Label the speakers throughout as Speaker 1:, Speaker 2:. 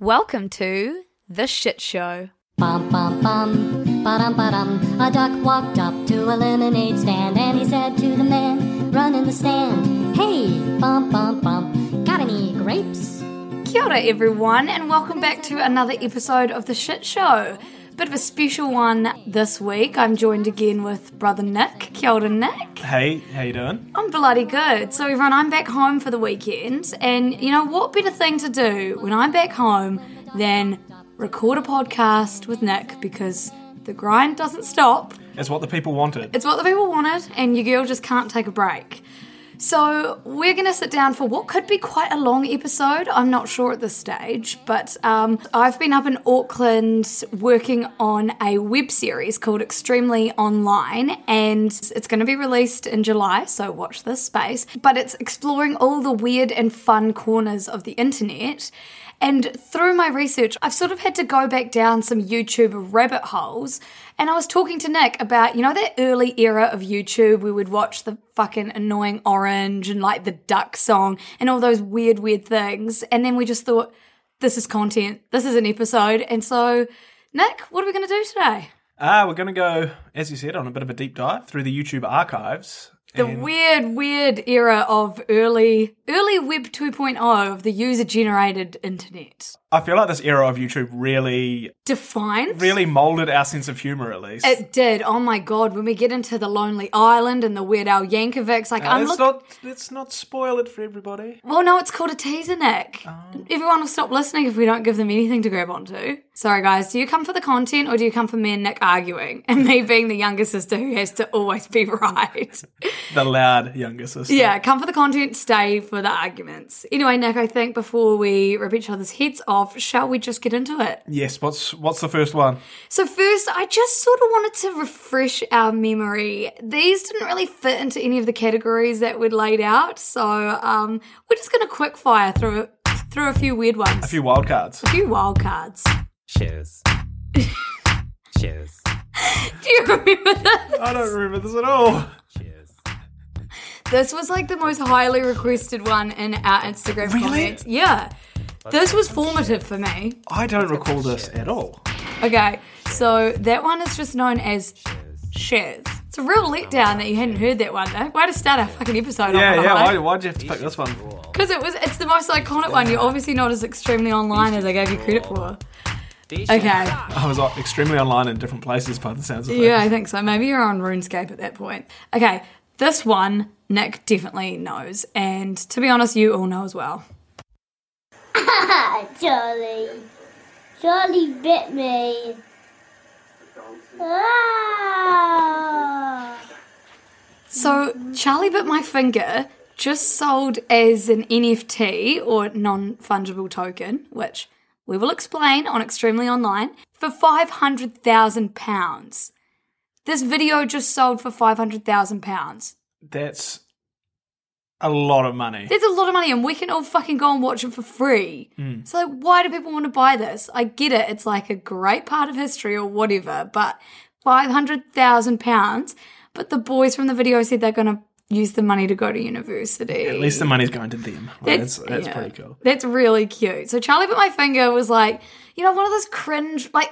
Speaker 1: Welcome to The Shit Show.
Speaker 2: Bum bum bum, ba-dum ba-dum. A duck walked up to a lemonade stand and he said to the man running the stand, Hey, bum bum bum, got any grapes?
Speaker 1: Kia ora, everyone, and welcome back to another episode of The Shit Show. Bit of a special one this week. I'm joined again with brother Nick. Kia ora, Nick.
Speaker 3: Hey, how you doing?
Speaker 1: I'm bloody good. So, everyone, I'm back home for the weekend, and you know what better thing to do when I'm back home than record a podcast with Nick because the grind doesn't stop.
Speaker 3: It's what the people wanted.
Speaker 1: It's what the people wanted, and your girl just can't take a break. So, we're going to sit down for what could be quite a long episode. I'm not sure at this stage, but um, I've been up in Auckland working on a web series called Extremely Online, and it's going to be released in July, so watch this space. But it's exploring all the weird and fun corners of the internet. And through my research, I've sort of had to go back down some YouTube rabbit holes. And I was talking to Nick about, you know, that early era of YouTube we'd watch the fucking annoying orange and like the duck song and all those weird, weird things. And then we just thought, this is content, this is an episode. And so, Nick, what are we going to do today?
Speaker 3: Ah, we're going to go, as you said, on a bit of a deep dive through the YouTube archives.
Speaker 1: The
Speaker 3: and
Speaker 1: weird, weird era of early, early Web 2.0 of the user generated internet.
Speaker 3: I feel like this era of YouTube really,
Speaker 1: Defined?
Speaker 3: really molded our sense of humor, at least.
Speaker 1: It did. Oh my god! When we get into the Lonely Island and the Weird Al Yankovics, like
Speaker 3: Uh,
Speaker 1: I'm
Speaker 3: let's
Speaker 1: looking.
Speaker 3: not let's not spoil it for everybody.
Speaker 1: Well, no, it's called a teaser, Nick.
Speaker 3: Oh.
Speaker 1: Everyone will stop listening if we don't give them anything to grab onto. Sorry, guys. Do you come for the content or do you come for me and Nick arguing and me being the younger sister who has to always be right?
Speaker 3: The loud younger sister.
Speaker 1: yeah, come for the content, stay for the arguments. Anyway, Nick, I think before we rip each other's heads off, shall we just get into it?
Speaker 3: Yes. What's what's the first one?
Speaker 1: So first, I just sort of wanted to refresh our memory. These didn't really fit into any of the categories that we'd laid out, so um, we're just going to quick fire through through a few weird ones,
Speaker 3: A few wild cards.
Speaker 1: a few wild cards.
Speaker 4: Cheers. Cheers.
Speaker 1: Do you remember this?
Speaker 3: I don't remember this at all.
Speaker 4: Cheers.
Speaker 1: This was like the most highly requested one in our Instagram
Speaker 3: Really?
Speaker 1: comments. Yeah, this was formative for me.
Speaker 3: I don't recall this at all.
Speaker 1: Okay, so that one is just known as shares. It's a real letdown that you hadn't heard that one, though. Why to start a fucking episode
Speaker 3: Yeah,
Speaker 1: off
Speaker 3: yeah. Why, why'd you have to pick this one?
Speaker 1: Because it was it's the most iconic one. You're obviously not as extremely online as I gave you credit for. Okay.
Speaker 3: I was uh, extremely online in different places by the sounds of things.
Speaker 1: Yeah, I think so. Maybe you're on RuneScape at that point. Okay, this one Nick definitely knows, and to be honest, you all know as well.
Speaker 5: Ah, Charlie. Charlie bit me. Ah.
Speaker 1: So Charlie bit my finger just sold as an NFT or non fungible token, which we will explain on Extremely Online, for five hundred thousand pounds. This video just sold for five hundred thousand pounds.
Speaker 3: That's a lot of money.
Speaker 1: There's a lot of money, and we can all fucking go and watch it for free. Mm. So, like, why do people want to buy this? I get it; it's like a great part of history or whatever, but five hundred thousand pounds. But the boys from the video said they're going to use the money to go to university.
Speaker 3: At least the money's going to them. Like, that's that's
Speaker 1: yeah.
Speaker 3: pretty cool.
Speaker 1: That's really cute. So Charlie Bit My Finger was like, you know, one of those cringe, like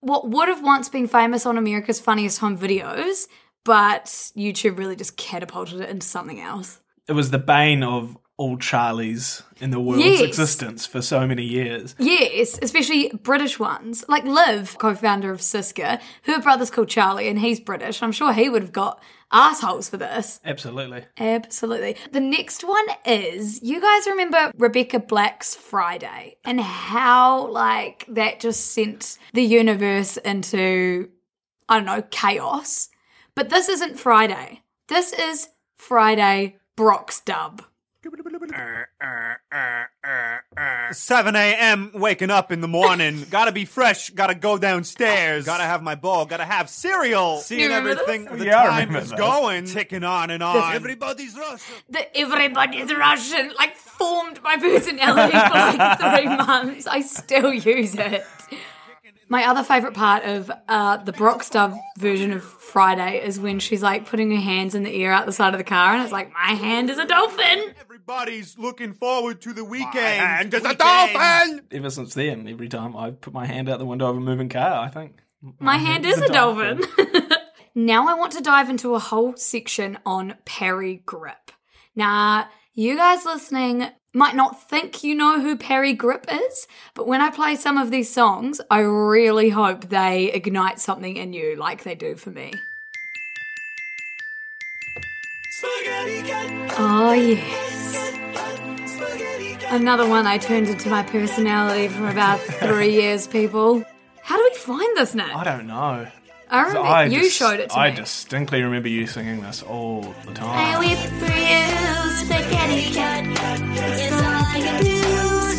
Speaker 1: what would have once been famous on America's Funniest Home Videos, but YouTube really just catapulted it into something else.
Speaker 3: It was the bane of all Charlies in the world's
Speaker 1: Yes.
Speaker 3: existence for so many years.
Speaker 1: Yes, especially British ones. Like Liv, co founder of Siska, her brother's called Charlie and he's British. I'm sure he would have got assholes for this.
Speaker 3: Absolutely.
Speaker 1: Absolutely. The next one is you guys remember Rebecca Black's Friday and how, like, that just sent the universe into, I don't know, chaos. But this isn't Friday. This is Friday Brock's dub.
Speaker 6: 7 a.m. waking up in the morning. gotta be fresh. Gotta go downstairs. Gotta have my bowl. Gotta have cereal. Seeing
Speaker 1: remember
Speaker 6: everything.
Speaker 3: this?
Speaker 6: The
Speaker 3: Yeah, I
Speaker 6: time
Speaker 3: remember
Speaker 6: is
Speaker 3: this.
Speaker 6: going. Ticking on and on. Everybody's Russian.
Speaker 1: The everybody's Russian, like formed my personality for like three months. I still use it. My other favourite part of uh, the Brockstar version of Friday is when she's like putting her hands in the air out the side of the car, and it's like, my hand is a dolphin.
Speaker 6: Everybody's looking forward to the weekend.
Speaker 7: My hand is a dolphin!
Speaker 3: Ever since then, every time I put my hand out the window of a moving car, I think
Speaker 1: My hand is a dolphin. now I want to dive into a whole section on Parry Gripp. Now, you guys listening might not think you know who Parry Gripp is, but when I play some of these songs, I really hope they ignite something in you like they do for me. Oh, yes. Another one I turned into my personality for about three years, people. How do we find this now?
Speaker 3: I don't know.
Speaker 1: I remember
Speaker 3: I
Speaker 1: you
Speaker 3: dis-
Speaker 1: showed it to
Speaker 3: I
Speaker 1: me.
Speaker 3: distinctly remember you singing this all the
Speaker 1: I
Speaker 3: time.
Speaker 1: whip for you, spaghetti cat. It's all I can do,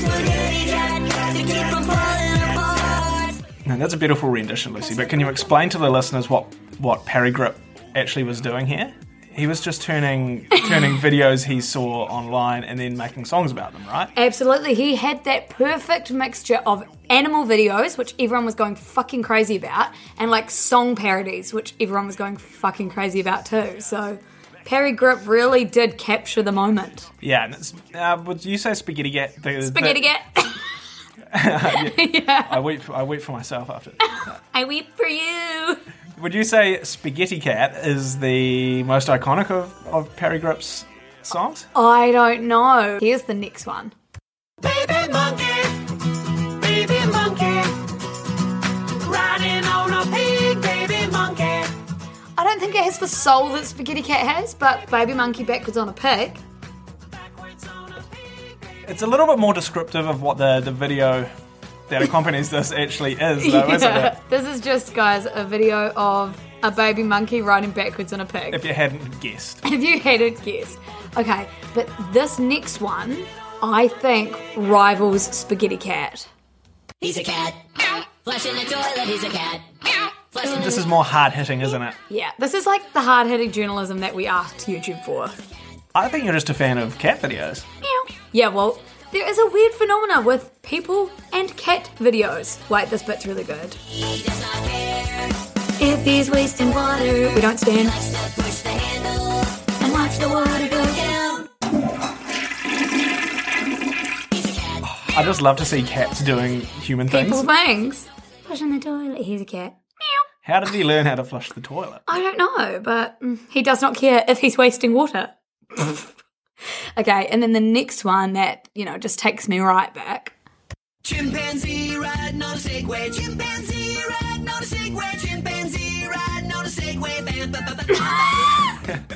Speaker 1: spaghetti cat, to keep from falling apart.
Speaker 3: No, that's a beautiful rendition, Lucy. But can you explain to the listeners what what Parry Gripp actually was doing here? He was just turning turning videos he saw online and then making songs about them, right?
Speaker 1: Absolutely, he had that perfect mixture of animal videos, which everyone was going fucking crazy about, and like song parodies, which everyone was going fucking crazy about too. So, Parry Gripp really did capture the moment.
Speaker 3: Yeah. And it's, uh, would you say spaghetti Get? The,
Speaker 1: Spaghetti
Speaker 3: the-
Speaker 1: cat.
Speaker 3: I weep. I weep for myself after.
Speaker 1: I weep for you.
Speaker 3: Would you say Spaghetti Cat is the most iconic of, of Parry Gripp's songs?
Speaker 1: I don't know. Here's the next one.
Speaker 7: Baby monkey, baby monkey, riding on a pig, baby monkey.
Speaker 1: I don't think it has the soul that Spaghetti Cat has, but Baby Monkey backwards on a pig.
Speaker 3: It's a little bit more descriptive of what the, the video that accompanies this actually is, though, isn't it?
Speaker 1: This is just, guys, a video of a baby monkey riding backwards on a pig.
Speaker 3: If you hadn't guessed.
Speaker 1: If you hadn't guessed. Okay, but this next one, I think, rivals Spaghetti Cat.
Speaker 2: He's a cat. Flush in the toilet, he's a cat. Flush in the
Speaker 3: This is more hard hitting, isn't it?
Speaker 1: Yeah, this is like the hard hitting journalism that we asked YouTube for.
Speaker 3: I think you're just a fan of cat videos.
Speaker 1: Yeah, well, there is a weird phenomena with people and cat videos. Wait, this bit's really good.
Speaker 2: He does not care.
Speaker 1: If he's wasting water, we don't stand
Speaker 2: push the handle.
Speaker 1: and watch the water go down.
Speaker 2: He's a cat.
Speaker 3: I just love to see cats doing human
Speaker 1: People
Speaker 3: things.
Speaker 1: things. Flushing the toilet, he's a cat.
Speaker 3: How did he learn how to flush the toilet?
Speaker 1: I don't know, but mm, he does not care if he's wasting water. okay, and then the next one that, you know, just takes me right back.
Speaker 7: Chimpanzee riding on a Segway, chimpanzee riding on a Segway, chimpanzee riding on a Segway.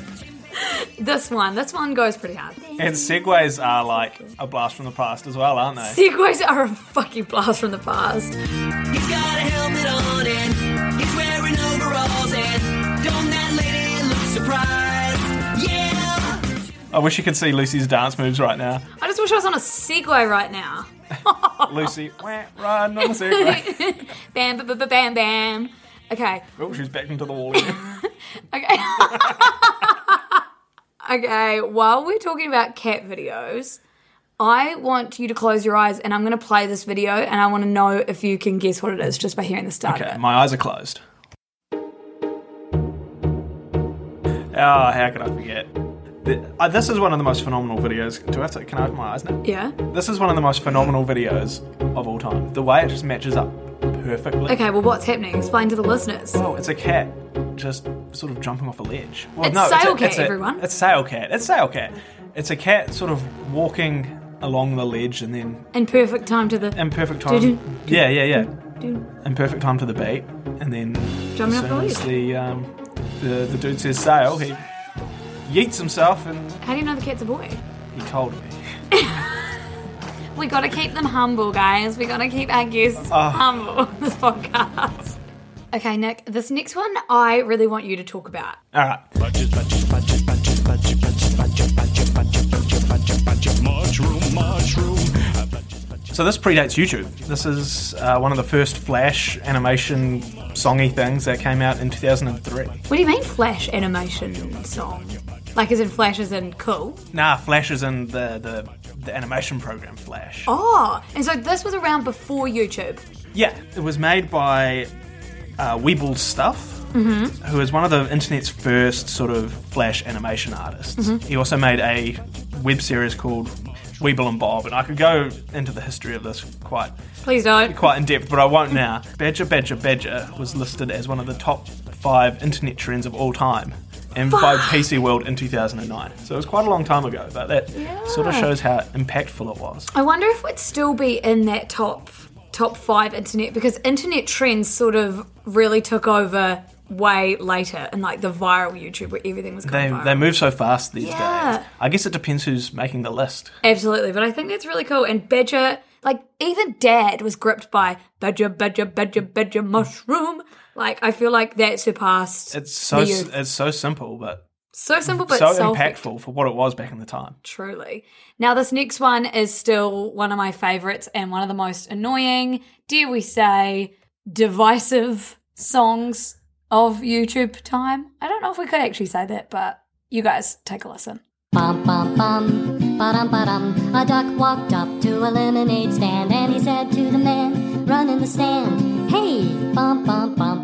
Speaker 1: This one, this one goes pretty hard.
Speaker 3: And segways are like a blast from the past as well, aren't they?
Speaker 1: Segways are a fucking blast from the past.
Speaker 7: He's got a helmet on and he's wearing overalls
Speaker 3: I wish you could see Lucy's dance moves right now.
Speaker 1: I just wish I was on a Segway right now.
Speaker 3: Lucy, wah, riding on the segway.
Speaker 1: Bam, bam, bam, bam, bam. Okay,
Speaker 3: Oh, she's back into the wall again.
Speaker 1: okay. okay, while we're talking about cat videos, I want you to close your eyes and I'm going to play this video and I want to know if you can guess what it is just by hearing the start
Speaker 3: Okay, my eyes are closed. Oh, how could I forget? The- uh, This is one of the most phenomenal videos. Do I have to? Can I open my eyes now?
Speaker 1: yeah?
Speaker 3: This is one of the most phenomenal videos of all time. The way it just matches up perfectly.
Speaker 1: Okay, well, what's happening? Explain to the listeners.
Speaker 3: Oh, it's a cat just sort of jumping off a ledge. Well,
Speaker 1: It's
Speaker 3: no,
Speaker 1: sail
Speaker 3: a,
Speaker 1: cat,
Speaker 3: it's a,
Speaker 1: everyone.
Speaker 3: It's sail cat. It's sail cat. It's a cat sort of walking along the ledge and then
Speaker 1: In perfect time to the.
Speaker 3: in perfect time.
Speaker 1: Do-do,
Speaker 3: yeah, yeah, yeah.
Speaker 1: do-
Speaker 3: In perfect time to the beat, and then
Speaker 1: Jumping off the ledge.
Speaker 3: the um, the the dude says sail, he yeets himself, and
Speaker 1: How do you know the cat's a boy?
Speaker 3: he told me.
Speaker 1: We gotta keep them humble, guys. We gotta keep our guests
Speaker 3: Ah.
Speaker 1: humble. This podcast. Okay, Nick. This next one, I really want you to talk about.
Speaker 3: All right. So this predates YouTube. This is uh, one of the first Flash animation songy things that came out in 2003.
Speaker 1: What do you mean Flash animation song? Like as in Flash as in cool?
Speaker 3: Nah, Flash is in the, the, the animation program Flash.
Speaker 1: Oh, and so this was around before YouTube.
Speaker 3: Yeah, it was made by uh, Weebl Stuff, who is one of the internet's first sort of Flash animation artists. He also made a web series called Weebl and Bob, and I could go into the history of this quite
Speaker 1: Please don't.
Speaker 3: quite in depth, but I won't now. Badger Badger Badger was listed as one of the top five internet trends of all time. And by PC World in 2009. So it was quite a long time ago, but that sort of shows how impactful it was.
Speaker 1: I wonder if we'd still be in that top top five internet because internet trends sort of really took over way later and like the viral YouTube where everything was
Speaker 3: They,
Speaker 1: viral.
Speaker 3: they move so fast these
Speaker 1: Yeah.
Speaker 3: days. I guess it depends who's making the list.
Speaker 1: Absolutely, but I think that's really cool. And Badger, like even Dad was gripped by Badger, Badger, Badger, Badger mushroom. Like I feel like that surpassed.
Speaker 3: It's so
Speaker 1: the youth.
Speaker 3: it's so simple, but
Speaker 1: so simple, but
Speaker 3: so
Speaker 1: so
Speaker 3: impactful for what it was back in the time.
Speaker 1: Truly. Now, this next one is still one of my favorites and one of the most annoying, dare we say, divisive songs of YouTube time. I don't know if we could actually say that, but you guys take a listen.
Speaker 2: Bum bum bum, ba-dum ba-dum. A duck walked up to a lemonade stand and he said to the man running the stand, Hey, bum bum bum,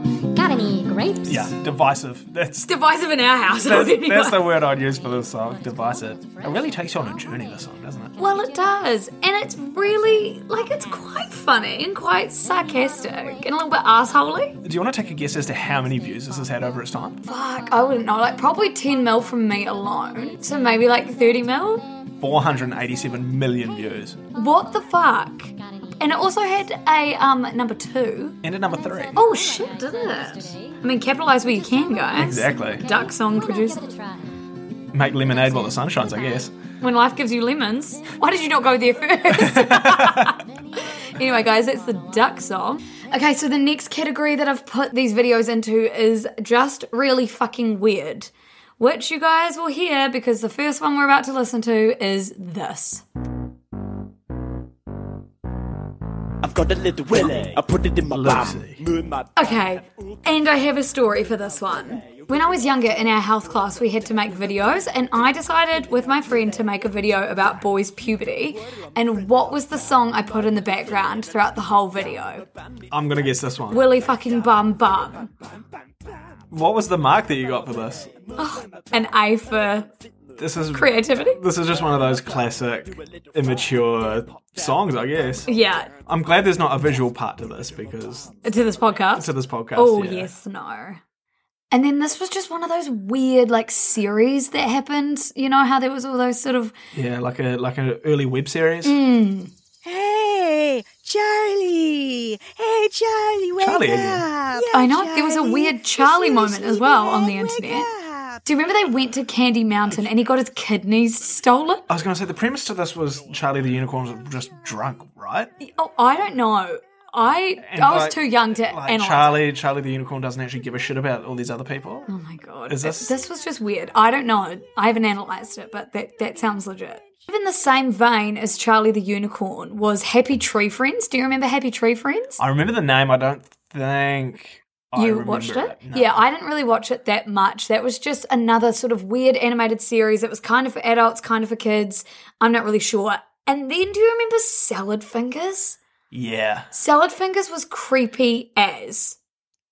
Speaker 2: got any grapes?
Speaker 3: Yeah, divisive. That's
Speaker 1: Divisive in our house.
Speaker 3: that's,
Speaker 1: anyway.
Speaker 3: that's the word I'd use for this song. Divisive. It really takes you on a journey. This song, doesn't it?
Speaker 1: Well, it does. And it's really, like, it's quite funny and quite sarcastic and a little bit assholey.
Speaker 3: Do you want to take a guess as to how many views this has had over its time?
Speaker 1: Fuck, I wouldn't know. Like, probably 10 mil from me alone. So maybe like 30 mil?
Speaker 3: 487 million views.
Speaker 1: What the fuck? And it also had a um number two.
Speaker 3: And a number three.
Speaker 1: Oh shit, didn't it? I mean, capitalize where you can, guys.
Speaker 3: Exactly.
Speaker 1: Duck song producer.
Speaker 3: Make lemonade while the sun shines, I guess.
Speaker 1: When life gives you lemons. Why did you not go there first? anyway, guys, that's the duck song. Okay, so the next category that I've put these videos into is just really fucking weird. Which you guys will hear because the first one we're about to listen to is this.
Speaker 8: Got a little willy. I put it in my bum.
Speaker 1: Okay, and I have a story for this one. When I was younger in our health class, we had to make videos, and I decided with my friend to make a video about boys' puberty. And what was the song I put in the background throughout the whole video?
Speaker 3: I'm gonna guess this one.
Speaker 1: Willy fucking bum bum.
Speaker 3: What was the mark that you got for this?
Speaker 1: Oh, an A for
Speaker 3: This is
Speaker 1: creativity.
Speaker 3: this is just one of those classic immature songs, I guess.
Speaker 1: Yeah,
Speaker 3: I'm glad there's not a visual part to this because
Speaker 1: to this podcast.
Speaker 3: to this podcast.
Speaker 1: Oh,
Speaker 3: yeah.
Speaker 1: yes, no. And then this was just one of those weird, like, series that happened. You know how there was all those sort of.
Speaker 3: Yeah, like a like an early web series.
Speaker 1: Mm.
Speaker 9: Hey, Charlie! Hey, Charlie, wake
Speaker 3: Charlie
Speaker 9: up!
Speaker 3: again.
Speaker 1: I know, there was a weird Charlie moment as well on the internet. Do you remember they went to Candy Mountain and he got his kidneys stolen?
Speaker 3: I was going to say the premise to this was Charlie the Unicorn was just drunk, right?
Speaker 1: Oh, I don't know. I
Speaker 3: And
Speaker 1: I was
Speaker 3: like-
Speaker 1: too young to
Speaker 3: Like
Speaker 1: analyze.
Speaker 3: Charlie, Charlie the Unicorn doesn't actually give a shit about all these other people.
Speaker 1: Oh my god.
Speaker 3: Is this-
Speaker 1: this was just weird. I don't know. I haven't analyzed it, but that that sounds legit. In the same vein as Charlie the Unicorn was Happy Tree Friends. Do you remember Happy Tree Friends?
Speaker 3: I remember the name. I don't think
Speaker 1: you watched it?
Speaker 3: No.
Speaker 1: Yeah, I didn't really watch it that much. That was just another sort of weird animated series. It was kind of for adults, kind of for kids. I'm not really sure. And then do you remember Salad Fingers?
Speaker 3: Yeah.
Speaker 1: Salad Fingers was creepy as.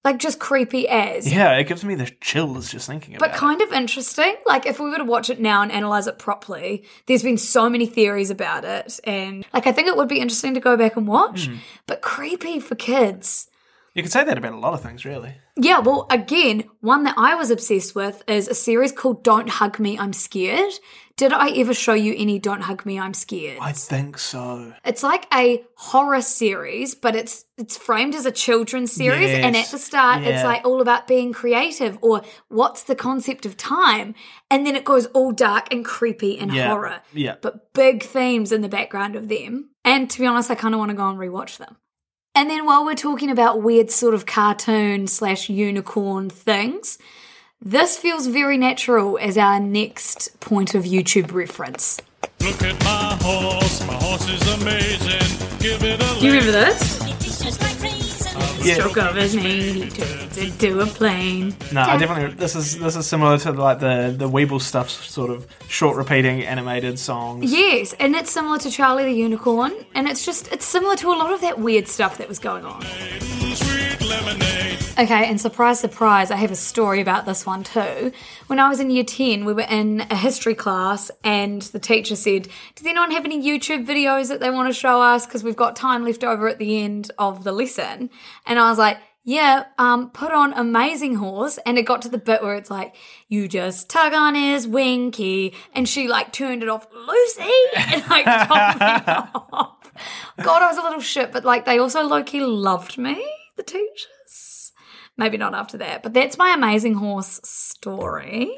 Speaker 1: Like just creepy as.
Speaker 3: Yeah, it gives me the chills just thinking about it.
Speaker 1: But kind of interesting. Like if we were to watch it now and analyze it properly, there's been so many theories about it. And like I think it would be interesting to go back and watch.
Speaker 3: Hmm.
Speaker 1: But creepy for kids.
Speaker 3: You could say that about a lot of things, really.
Speaker 1: Yeah, well, again, one that I was obsessed with is a series called Don't Hug Me, I'm Scared. Did I ever show you any Don't Hug Me, I'm Scared?
Speaker 3: I think so.
Speaker 1: It's like a horror series, but it's it's framed as a children's series, and at the start, it's like all about being creative or what's the concept of time, and then it goes all dark and creepy and
Speaker 3: Yeah.
Speaker 1: horror.
Speaker 3: Yeah.
Speaker 1: But big themes in the background of them, and to be honest, I kind of want to go and rewatch them. And then while we're talking about weird sort of cartoon slash unicorn things, this feels very natural as our next point of YouTube reference.
Speaker 10: Look at my horse, my horse is amazing.
Speaker 1: Do you remember this?
Speaker 3: Yeah.
Speaker 1: Stroke of his knee, he turns into a plane.
Speaker 3: No, I definitely. This is this is similar to like the the Weebl stuff, sort of short repeating animated songs.
Speaker 1: Yes, and it's similar to Charlie the Unicorn, and it's just it's similar to a lot of that weird stuff that was going on. Okay, and surprise, surprise, I have a story about this one too. When I was in year 10, we were in a history class, and the teacher said, Does anyone have any YouTube videos that they want to show us? Because we've got time left over at the end of the lesson. And I was like, yeah, um, put on Amazing Horse, and it got to the bit where it's like, you just tug on his winky, and she like turned it off, Lucy, and like told me off. God, I was a little shit, but like they also low key loved me. Maybe not after that, but that's my Amazing Horse story.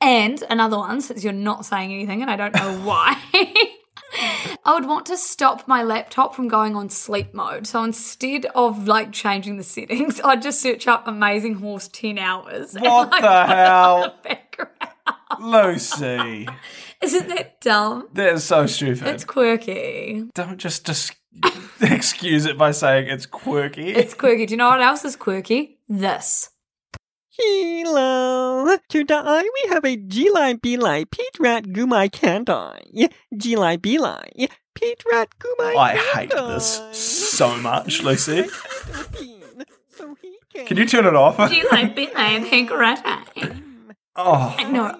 Speaker 1: And another one, since you're not saying anything, and I don't know why. I would want to stop my laptop from going on sleep mode. So instead of like changing the settings, I'd just search up Amazing Horse 10 hours. and,
Speaker 3: What
Speaker 1: like,
Speaker 3: the
Speaker 1: put it on
Speaker 3: hell?
Speaker 1: the.
Speaker 3: Lucy,
Speaker 1: Isn't that dumb?
Speaker 3: that is so stupid.
Speaker 1: It's quirky.
Speaker 3: Don't just just excuse it by saying it's quirky.
Speaker 1: It's quirky. Do you know what else is quirky? This.
Speaker 10: Hello. Today we have a G-line B-line Pete Rat Gumai Kandai. G-line B-line Pete Rat Gumai
Speaker 3: I hate this so much, Lucy. Can you turn it off?
Speaker 1: Do you like Bentley and Hank Karate?
Speaker 3: Oh,
Speaker 1: No.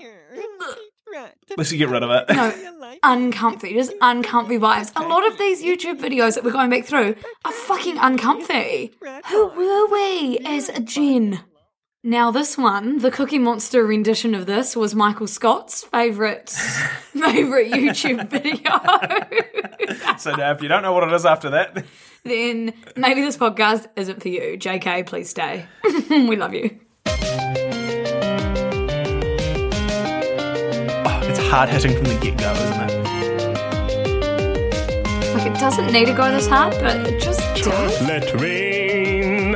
Speaker 3: Lucy, get rid of it.
Speaker 1: No, uncomfy. Just uncomfy vibes. A lot of these YouTube videos that we're going back through are fucking uncomfy. Who were we as a Jen? Now, this one, the Cookie Monster rendition of this, was Michael Scott's favourite favourite YouTube video.
Speaker 3: So now, if you don't know what it is after that,
Speaker 1: then maybe this podcast isn't for you. JK, please stay. we love you.
Speaker 3: Hard hitting from the get go, isn't it?
Speaker 1: Like, it doesn't need to go this hard, but it just does.
Speaker 11: Let rain.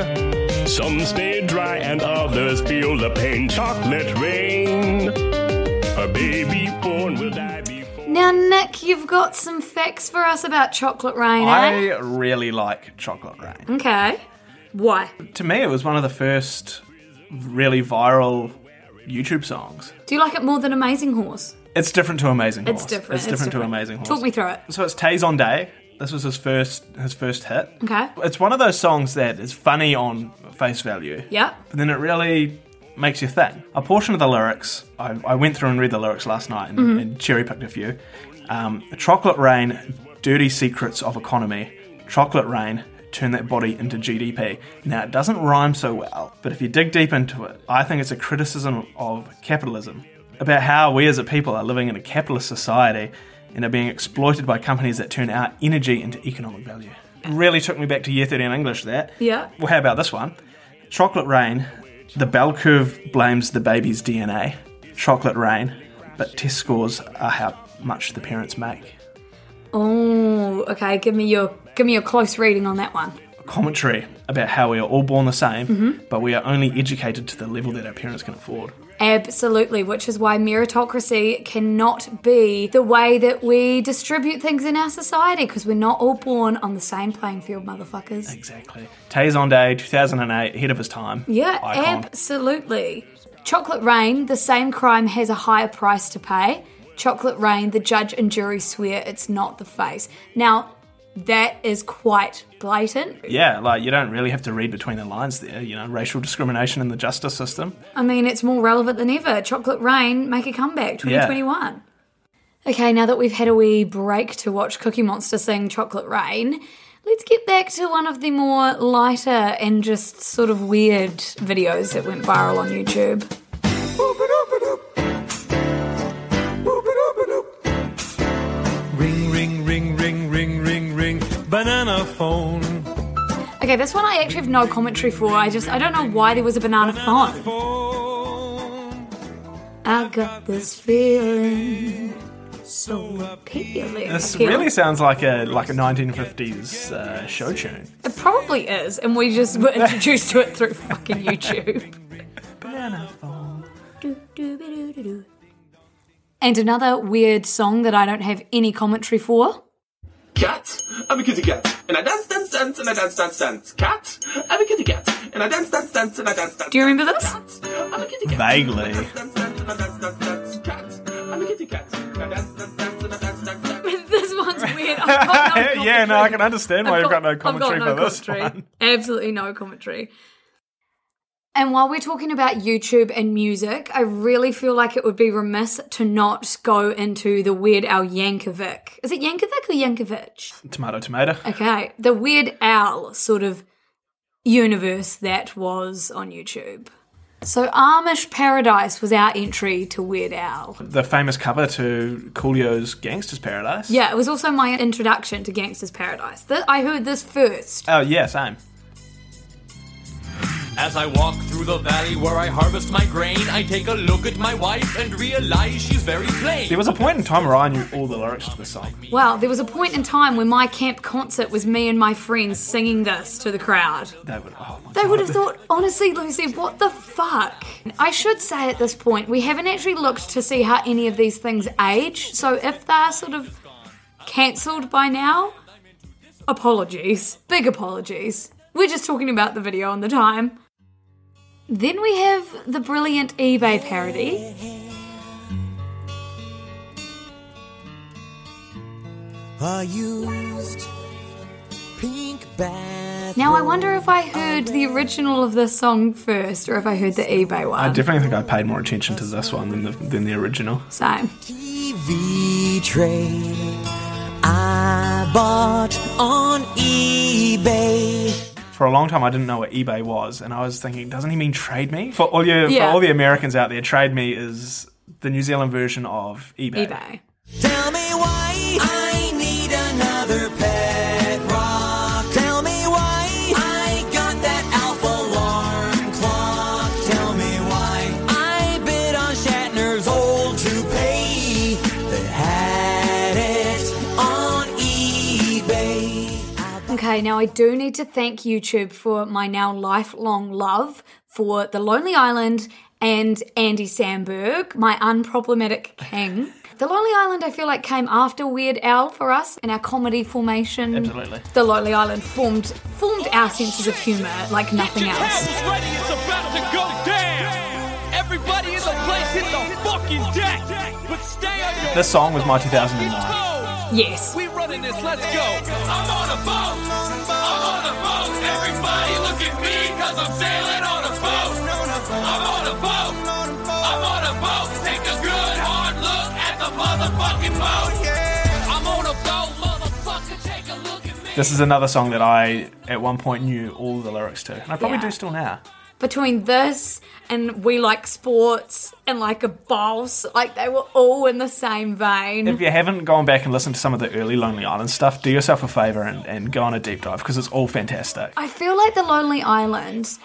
Speaker 11: Some stay dry and others feel the pain. Chocolate rain. A baby born will die.
Speaker 1: Now, Nick, you've got some facts for us about Chocolate Rain, eh?
Speaker 3: I really like Chocolate Rain.
Speaker 1: Okay. Why?
Speaker 3: To me, it was one of the first really viral YouTube songs.
Speaker 1: Do you like it more than Amazing Horse?
Speaker 3: It's different to Amazing Horse.
Speaker 1: It's different.
Speaker 3: It's different, to Amazing Horse.
Speaker 1: Talk me through it.
Speaker 3: So it's Tay Zonday. This was his first his first hit.
Speaker 1: Okay.
Speaker 3: It's one of those songs that is funny on face value,
Speaker 1: Yep.
Speaker 3: but then it really makes you think. A portion of the lyrics, I, I went through and read the lyrics last night and,
Speaker 1: Mhm.
Speaker 3: and cherry picked a few. Um, chocolate rain, dirty secrets of economy. Chocolate rain, turn that body into GDP. Now it doesn't rhyme so well, but if you dig deep into it, I think it's a criticism of capitalism about how we as a people are living in a capitalist society and are being exploited by companies that turn our energy into economic value. Really took me back to year 13 English that.
Speaker 1: Yeah.
Speaker 3: Well, how about this one? Chocolate rain, the bell curve blames the baby's DNA. Chocolate rain, but test scores are how much the parents make.
Speaker 1: Oh, okay. Give me your give me your close reading on that one.
Speaker 3: Commentary about how we are all born the same,
Speaker 1: Mhm.
Speaker 3: but we are only educated to the level that our parents can afford.
Speaker 1: Absolutely, which is why meritocracy cannot be the way that we distribute things in our society because we're not all born on the same playing field, motherfuckers.
Speaker 3: Exactly. Tay Zonday, 2008, ahead of his time.
Speaker 1: Yeah,
Speaker 3: Icon.
Speaker 1: absolutely. Chocolate Rain, the same crime has a higher price to pay. Chocolate Rain, the judge and jury swear it's not the face. Now, that is quite blatant.
Speaker 3: Yeah, like you don't really have to read between the lines there, you know, racial discrimination in the justice system.
Speaker 1: I mean, it's more relevant than ever. Chocolate Rain, make a comeback, 2021. Okay, now that we've had a wee break to watch Cookie Monster sing Chocolate Rain, let's get back to one of the more lighter and just sort of weird videos that went viral on YouTube.
Speaker 12: Banana phone.
Speaker 1: Okay, this one I actually have no commentary for. I just, I don't know why there was a banana phone. I got this feeling so appealing.
Speaker 3: This
Speaker 1: Appealing.
Speaker 3: really sounds like a like a 1950s uh, show tune.
Speaker 1: It probably is, and we just were introduced to it through fucking YouTube.
Speaker 3: Banana
Speaker 1: And another weird song that I don't have any commentary for.
Speaker 13: Cat, I'm a kitty cat, and I dance, dance, dance, and I dance, dance, dance. Cat, I'm a kitty cat, and I dance, dance, dance, and I dance, dance.
Speaker 1: Do you remember this?
Speaker 13: I'm a kitty cat.
Speaker 3: Vaguely.
Speaker 13: I'm a kitty cat. dance.
Speaker 1: this one's weird. I've got no
Speaker 3: yeah, no, I can understand why
Speaker 1: I've
Speaker 3: you've got no
Speaker 1: I've
Speaker 3: commentary
Speaker 1: no
Speaker 3: for this
Speaker 1: commentary.
Speaker 3: one.
Speaker 1: Absolutely no commentary. And while we're talking about YouTube and music, I really feel like it would be remiss to not go into the Weird Al Yankovic. Is it Yankovic or Yankovic?
Speaker 3: Tomato, tomato.
Speaker 1: Okay, the Weird Al sort of universe that was on YouTube. So Amish Paradise was our entry to Weird Al.
Speaker 3: The famous cover to Coolio's Gangster's Paradise.
Speaker 1: Yeah, it was also my introduction to Gangster's Paradise. Th- I heard this first.
Speaker 3: Oh, yeah, same.
Speaker 14: As I walk through the valley where I harvest my grain, I take a look at my wife and realize she's very plain.
Speaker 3: There was a point in time where I knew all the lyrics to the song.
Speaker 1: Wow, there was a point in time when my camp concert was me and my friends singing this to the crowd.
Speaker 3: They would, oh my
Speaker 1: They would have thought, honestly, Lucy, what the fuck? I should say at this point, we haven't actually looked to see how any of these things age. So if they're sort of cancelled by now, apologies. Big apologies. We're just talking about the video and the time. Then we have the brilliant eBay parody.
Speaker 7: I used pink bath.
Speaker 1: Now, I wonder if I heard the original of this song first or if I heard the eBay one.
Speaker 3: I definitely think I paid more attention to this one than the, than the original.
Speaker 1: Same.
Speaker 7: TV tray I bought on eBay.
Speaker 3: For a long time, I didn't know what eBay was, and I was thinking, doesn't he mean trade me? For all you,
Speaker 1: Yeah.
Speaker 3: for all the Americans out there, trade me is the New Zealand version of eBay.
Speaker 1: eBay. Okay, now I do need to thank YouTube for my now lifelong love for The Lonely Island and Andy Samberg, my unproblematic king. The Lonely Island, I feel like, came after Weird Al for us in our comedy formation.
Speaker 3: Absolutely.
Speaker 1: The Lonely Island formed formed our senses of humour like nothing else.
Speaker 14: ready, it's about to go down. Everybody in the place hit the fucking deck. But stay on your
Speaker 3: This song was my 2009.
Speaker 1: Yes.
Speaker 14: We running this, let's go. I'm on a boat.
Speaker 3: This is another song that I, at one point, knew all the lyrics to, and I probably
Speaker 1: Yeah.
Speaker 3: do still now.
Speaker 1: Between this and We Like Sports and Like a Boss, like they were all in the same vein.
Speaker 3: If you haven't gone back and listened to some of the early Lonely Island stuff, do yourself a favour and, and go on a deep dive because it's all fantastic.
Speaker 1: I feel like the Lonely Islands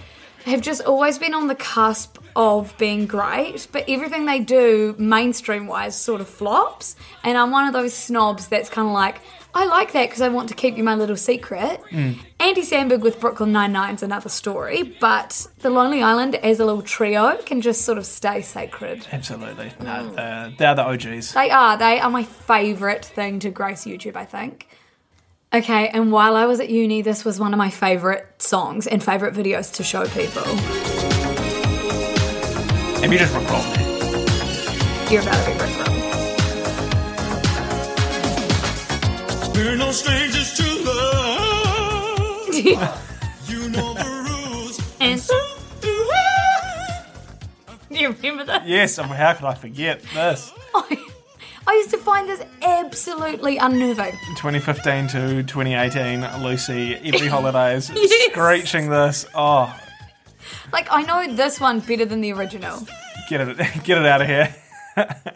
Speaker 1: have just always been on the cusp of being great, but everything they do mainstream wise sort of flops. And I'm one of those snobs that's kind of like, I like that because I want to keep you my little secret.
Speaker 3: Mm.
Speaker 1: Andy Samberg with Brooklyn Nine-Nine's another story, but the Lonely Island as a little trio can just sort of stay sacred.
Speaker 3: Absolutely. No, uh, they're the OGs.
Speaker 1: They are. They are my favourite thing to grace YouTube, I think. Okay, and while I was at uni, this was one of my favourite songs and favourite videos to show people.
Speaker 3: Have you just recalled me?
Speaker 1: You're about to be Rickrolled.
Speaker 12: We're no strangers to love. you know the rules.
Speaker 1: And do you remember that?
Speaker 3: Yes, I mean, how could I forget this?
Speaker 1: Oh, I used to find this absolutely unnerving.
Speaker 3: 2015 to 2018, Lucy, every holiday is
Speaker 1: Yes.
Speaker 3: screeching this. Oh,
Speaker 1: Like I know this one better than the original.
Speaker 3: get it, get it out of here.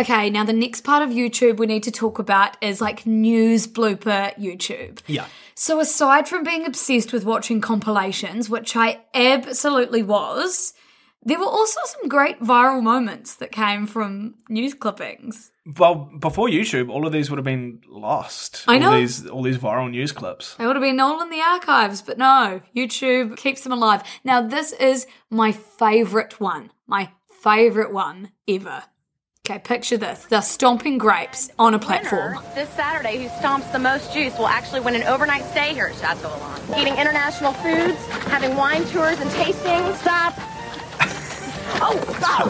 Speaker 1: Okay, now the next part of YouTube we need to talk about is like news blooper YouTube.
Speaker 3: Yeah.
Speaker 1: So, aside from being obsessed with watching compilations, which I absolutely was, there were also some great viral moments that came from news clippings.
Speaker 3: Well, before YouTube, all of these would have been lost.
Speaker 1: I know.
Speaker 3: All these, all these viral news clips.
Speaker 1: They would have been all in the archives, but no, YouTube keeps them alive. Now, this is my favourite one, my favourite one ever. Okay, picture this. They're stomping grapes on a platform.
Speaker 15: This Saturday, who stomps the most juice will actually win an overnight stay here at Chateau Élan. Eating international foods, having wine tours and tastings. Stop. Oh, stop.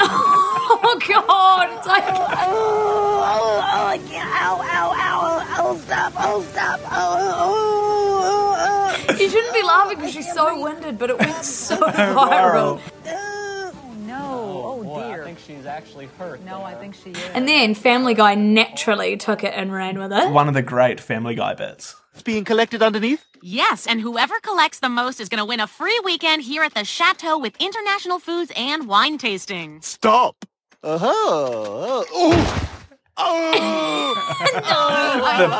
Speaker 1: oh, God. It's like.
Speaker 15: Oh, oh, oh, can't. Ow, ow, ow. Oh, stop. Oh, stop. Oh, oh, oh, oh.
Speaker 1: You shouldn't be laughing because she's so winded, but it went so
Speaker 3: Viral.
Speaker 1: viral.
Speaker 15: No. Oh, dear.
Speaker 16: I think she's actually hurt.
Speaker 15: No, I think she is.
Speaker 1: And then Family Guy naturally took it and ran with it.
Speaker 3: One of the great Family Guy bits.
Speaker 8: It's being collected underneath?
Speaker 17: Yes, and whoever collects the most is going to win a free weekend here at the Chateau with international foods and wine tasting.
Speaker 8: Stop! Uh-huh. Oh!
Speaker 3: the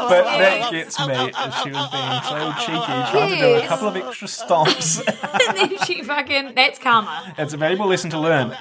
Speaker 3: bit that gets me is she was being so cheeky, trying to do a
Speaker 1: Yes.
Speaker 3: couple of extra stomps.
Speaker 1: and then she fucking. That's karma.
Speaker 3: it's a valuable lesson to learn.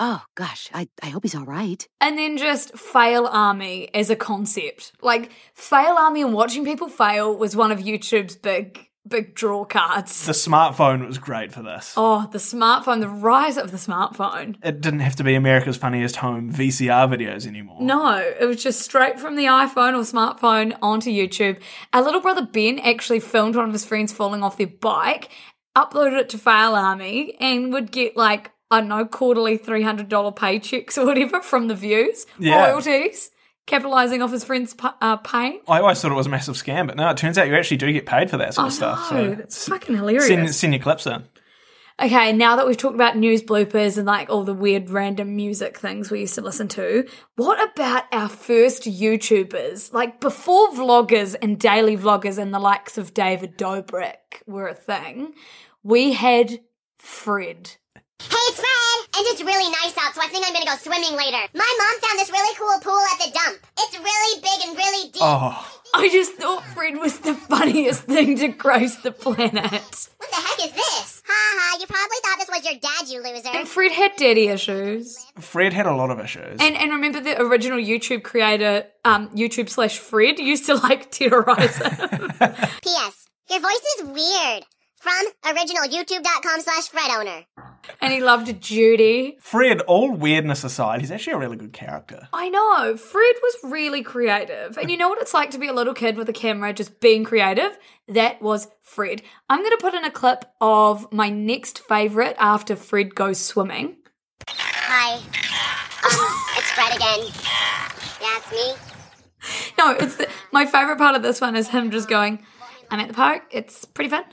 Speaker 18: Oh, gosh, I, I hope he's all right.
Speaker 1: And then just fail army as a concept. Like, fail army and watching people fail was one of YouTube's big, big draw cards.
Speaker 3: The smartphone was great for this.
Speaker 1: Oh, the smartphone, the rise of the smartphone.
Speaker 3: It didn't have to be America's Funniest Home VCR videos anymore.
Speaker 1: No, it was just straight from the iPhone or smartphone onto YouTube. Our little brother Ben actually filmed one of his friends falling off their bike, uploaded it to Fail Army, and would get like, I don't know, quarterly $300 paychecks or whatever from the views,
Speaker 3: Yeah.
Speaker 1: royalties, capitalizing off his friend's uh, pain.
Speaker 3: I always thought it was a massive scam, but no, it turns out you actually do get paid for that sort
Speaker 1: I
Speaker 3: of stuff. so
Speaker 1: that's fucking hilarious.
Speaker 3: send, send your clips in.
Speaker 1: Okay, now that we've talked about news bloopers and like all the weird random music things we used to listen to, what about our first YouTubers? Like before vloggers and daily vloggers and the likes of David Dobrik were a thing, we had Fred.
Speaker 19: Hey, it's Fred! And it's really nice out, so I think I'm gonna go swimming later. My mom found this really cool pool at the dump. It's really big and really deep.
Speaker 3: Oh,
Speaker 1: I just thought Fred was the funniest thing to grace the planet.
Speaker 19: What the heck is this? Ha ha, you probably thought this was your dad, you loser.
Speaker 1: And Fred had daddy issues.
Speaker 3: Fred had a lot of issues.
Speaker 1: And and remember the original YouTube creator, um, YouTube slash Fred used to like terrorize him.
Speaker 19: P.S. Your voice is weird. From originalyoutube.com slash Fred owner.
Speaker 1: and he loved Judy.
Speaker 3: Fred, all weirdness aside, he's actually a really good character.
Speaker 1: I know. Fred was really creative. And you know what it's like to be a little kid with a camera just being creative? That was Fred. I'm going to put in a clip of my next favourite after Fred goes swimming.
Speaker 19: Hi. Um, it's Fred again. Yeah, it's me.
Speaker 1: No, it's the, my favourite part of this one is him just going, I'm at the park. It's pretty fun.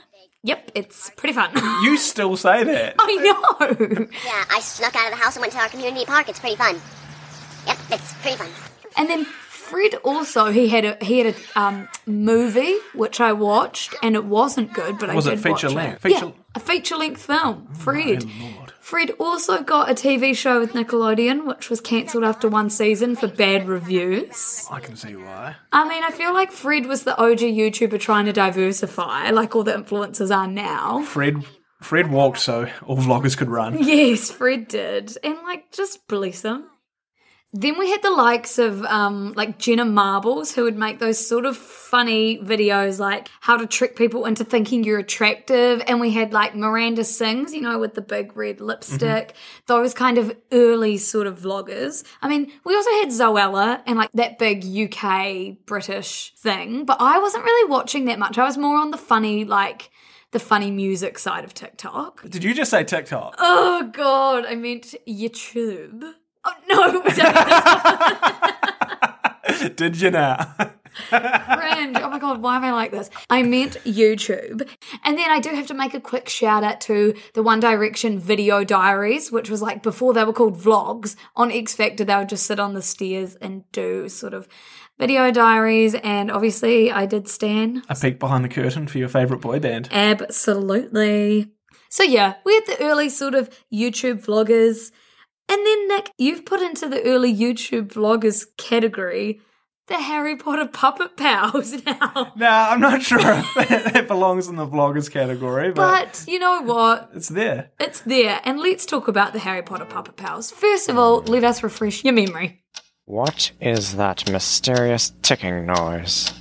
Speaker 1: Yep, it's pretty fun.
Speaker 3: You still say that.
Speaker 1: I know.
Speaker 19: Yeah, I snuck out of the house and went to our community park. It's pretty fun. Yep, it's pretty fun.
Speaker 1: And then Fred also he had a he had a um, movie which I watched and it wasn't good, but
Speaker 3: Was
Speaker 1: I
Speaker 3: it
Speaker 1: did
Speaker 3: feature
Speaker 1: watch
Speaker 3: length?
Speaker 1: It.
Speaker 3: Feature-
Speaker 1: Yeah, a feature length film. Fred. Fred also got a TV show with Nickelodeon, which was cancelled after one season for bad reviews.
Speaker 3: I can see why.
Speaker 1: I mean, I feel like Fred was the OG YouTuber trying to diversify, like all the influencers are now.
Speaker 3: Fred Fred walked so all vloggers could run.
Speaker 1: Yes, Fred did. And like, just bless him. Then we had the likes of um, like Jenna Marbles, who would make those sort of funny videos like how to trick people into thinking you're attractive. And we had like Miranda Sings, you know, with the big red lipstick, those kind of early sort of vloggers. I mean, we also had Zoella and like that big UK British thing, but I wasn't really watching that much. I was more on the funny, like, the funny music side of TikTok.
Speaker 3: Did you just say TikTok?
Speaker 1: Oh god, I meant YouTube. Oh no,
Speaker 3: Did you now?
Speaker 1: cringe. Oh my god, why am I like this? I meant YouTube. And then I do have to make a quick shout out to the One Direction video diaries, which was like before they were called vlogs. On X Factor, they would just sit on the stairs and do sort of video diaries. And obviously, I did Stan.
Speaker 3: A peek behind the curtain for your favourite boy band.
Speaker 1: Absolutely. So yeah, we had the early sort of YouTube vloggers. And then Nick, you've put into the early YouTube vloggers category the Harry Potter puppet pals now.
Speaker 3: Now, I'm not sure if that, that belongs in the vloggers category, but,
Speaker 1: But you know what?
Speaker 3: it's there.
Speaker 1: It's there. And let's talk about the Harry Potter puppet pals. First of all, let us refresh your memory.
Speaker 20: What is that mysterious ticking noise?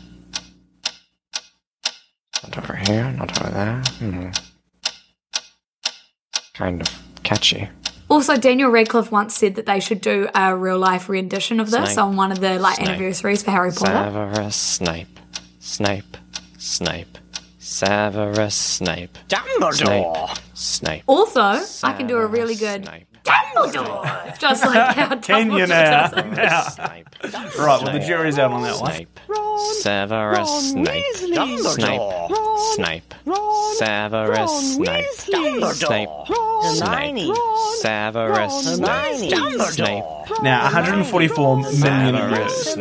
Speaker 20: Not over here, not over there. Hmm. Kind of catchy.
Speaker 1: Also, Daniel Radcliffe once said that they should do a real life rendition of this
Speaker 20: Snape.
Speaker 1: on one of the like
Speaker 20: Snape.
Speaker 1: anniversaries for Harry Potter.
Speaker 20: Severus Snape. Snape. Snape. Severus Snape.
Speaker 8: Dumbledore.
Speaker 20: Snape.
Speaker 1: Also, I can do a really good Dumbledore, just like how
Speaker 3: Can you
Speaker 1: Dumbledore
Speaker 3: now?
Speaker 1: does it.
Speaker 3: now. Right, well, the jury's out on that one.
Speaker 20: Snape. Severus Snape. Snape. Snape. Severus Snape. Snape. Snape. Severus Snape. Snape.
Speaker 3: Now, 144 million words.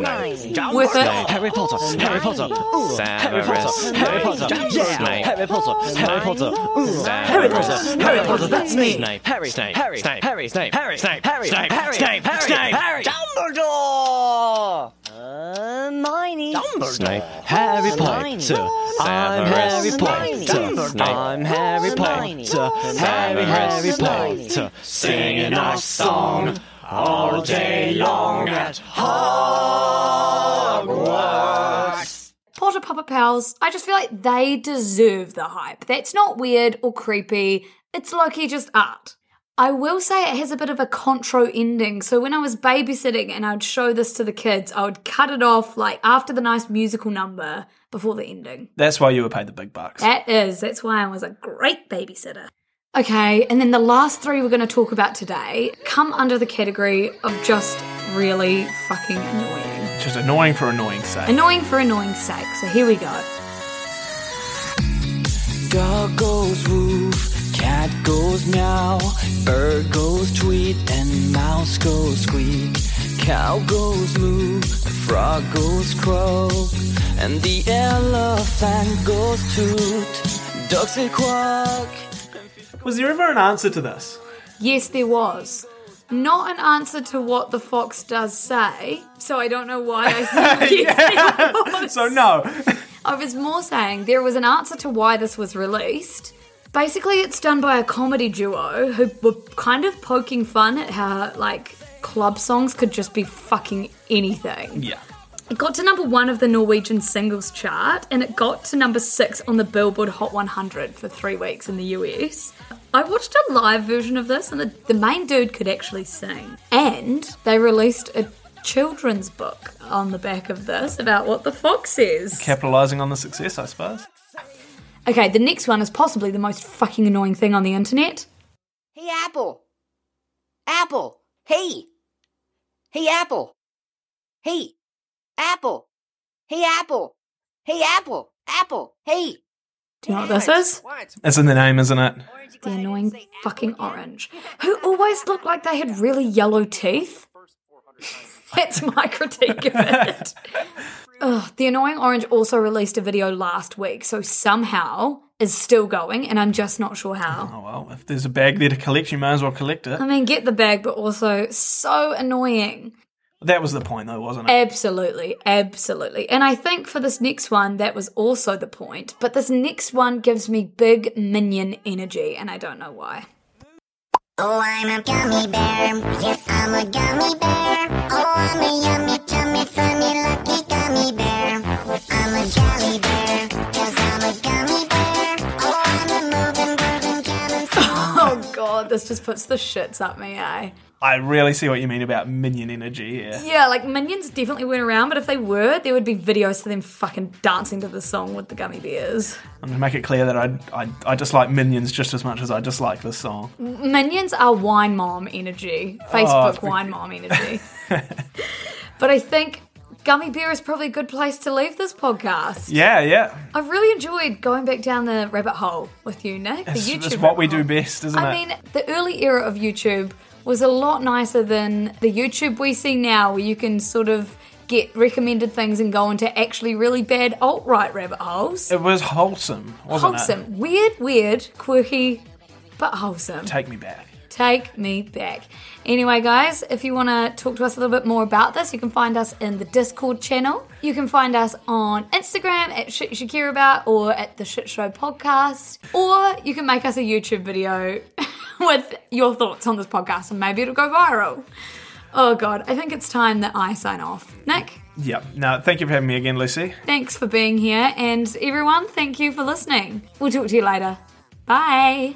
Speaker 1: With it.
Speaker 8: Harry Potter. Harry Potter. Ooh, Harry Potter. Harry Potter. Yeah. Harry Potter. Harry Potter. Ooh, Harry Potter. Harry Potter. That's me.
Speaker 20: Snape.
Speaker 8: Harry.
Speaker 20: Snape.
Speaker 8: Harry.
Speaker 20: Snape.
Speaker 8: Harry.
Speaker 20: Snape.
Speaker 8: Harry.
Speaker 20: Snape.
Speaker 8: Harry.
Speaker 20: Snape.
Speaker 8: Harry.
Speaker 20: Snape.
Speaker 8: Harry.
Speaker 20: Snape.
Speaker 8: Harry. Dumbledore. Hermione. Dumbledore.
Speaker 20: Snape.
Speaker 8: Harry Potter. I'm Harry Potter. I'm Harry Potter. Harry, Harry Potter. Singing our song all day long at Hogwarts.
Speaker 1: Potter Puppet Pals, I just feel like they deserve the hype. That's not weird or creepy. It's low-key just art. I will say it has a bit of a contro ending. So when I was babysitting and I'd show this to the kids, I would cut it off like after the nice musical number before the ending.
Speaker 3: That's why you were paid the big bucks.
Speaker 1: That is. That's why I was a great babysitter. Okay, and then the last three we're going to talk about today come under the category of just really fucking annoying.
Speaker 3: Just annoying for annoying sake.
Speaker 1: Annoying for annoying sake. So here we go.
Speaker 7: Dog goes woof, cat goes meow, bird goes tweet, and mouse goes squeak. Cow goes moo, frog goes croak, and the elephant goes toot. Ducks say quack.
Speaker 3: Was there ever an answer to this?
Speaker 1: Yes, there was. Not an answer to what the fox does say, so I don't know why I said yes. there was.
Speaker 3: So, no.
Speaker 1: I was more saying there was an answer to why this was released. Basically, it's done by a comedy duo who were kind of poking fun at how, like, club songs could just be fucking anything.
Speaker 3: Yeah.
Speaker 1: It got to number one of the Norwegian singles chart, and it got to number six on the Billboard Hot 100 for three weeks in the US. I watched a live version of this, and the, the main dude could actually sing. And they released a children's book on the back of this about what the fox says.
Speaker 3: Capitalizing on the success, I suppose.
Speaker 1: Okay, the next one is possibly the most fucking annoying thing on the internet.
Speaker 16: Hey, Apple. Apple. Hey. Hey, Apple. Hey. Apple. Hey, Apple. Hey, Apple. Apple. Hey.
Speaker 1: Do you know what this is?
Speaker 3: It's in the name, isn't it?
Speaker 1: The annoying fucking orange, who always looked like they had really yellow teeth. That's my critique of it. Ugh, the annoying orange also released a video last week, so somehow is still going, and I'm just not sure how.
Speaker 3: Oh, well, if there's a bag there to collect, you may as well collect it.
Speaker 1: I mean, get the bag, but also so annoying.
Speaker 3: That was the point, though, wasn't it?
Speaker 1: Absolutely, absolutely. And I think for this next one, that was also the point. But this next one gives me big minion energy, and I don't know why.
Speaker 19: Oh, I'm a gummy bear. Yes, I'm a gummy bear. Oh, I'm a yummy, tummy, funny, lucky gummy bear. I'm a jelly bear, cause I'm a gummy bear. Oh, I'm a moving, grooving, jamming,
Speaker 1: Oh god, this just puts the shits up me, eh?
Speaker 3: I really see what you mean about minion energy here.
Speaker 1: Yeah, like minions definitely weren't around, but if they were, there would be videos of them fucking dancing to the song with the gummy bears.
Speaker 3: I'm going to make it clear that I, I, I dislike minions just as much as I dislike this song.
Speaker 1: Minions are wine mom energy, Facebook
Speaker 3: Oh,
Speaker 1: wine mom energy. but I think Gummy Bear is probably a good place to leave this podcast.
Speaker 3: Yeah, yeah.
Speaker 1: I've really enjoyed going back down the rabbit hole with you, Nick. The
Speaker 3: It's,
Speaker 1: YouTube
Speaker 3: it's what we
Speaker 1: rabbit
Speaker 3: do best, isn't
Speaker 1: I
Speaker 3: it?
Speaker 1: I mean, the early era of YouTube was a lot nicer than the YouTube we see now, where you can sort of get recommended things and go into actually really bad alt right rabbit holes.
Speaker 3: it was wholesome, wasn't
Speaker 1: Wholesome. Weird, weird, quirky, but wholesome.
Speaker 3: Take me back.
Speaker 1: Take me back. Anyway, guys, if you want to talk to us a little bit more about this, you can find us in the Discord channel. You can find us on Instagram at Shit You Care About or at the Shit Show Podcast. Or you can make us a YouTube video with your thoughts on this podcast and maybe it'll go viral. Oh, God, I think it's time that I sign off. Nick,
Speaker 3: Yep. No, thank you for having me again, Lucy.
Speaker 1: thanks for being here. And everyone, thank you for listening. We'll talk to you later. Bye.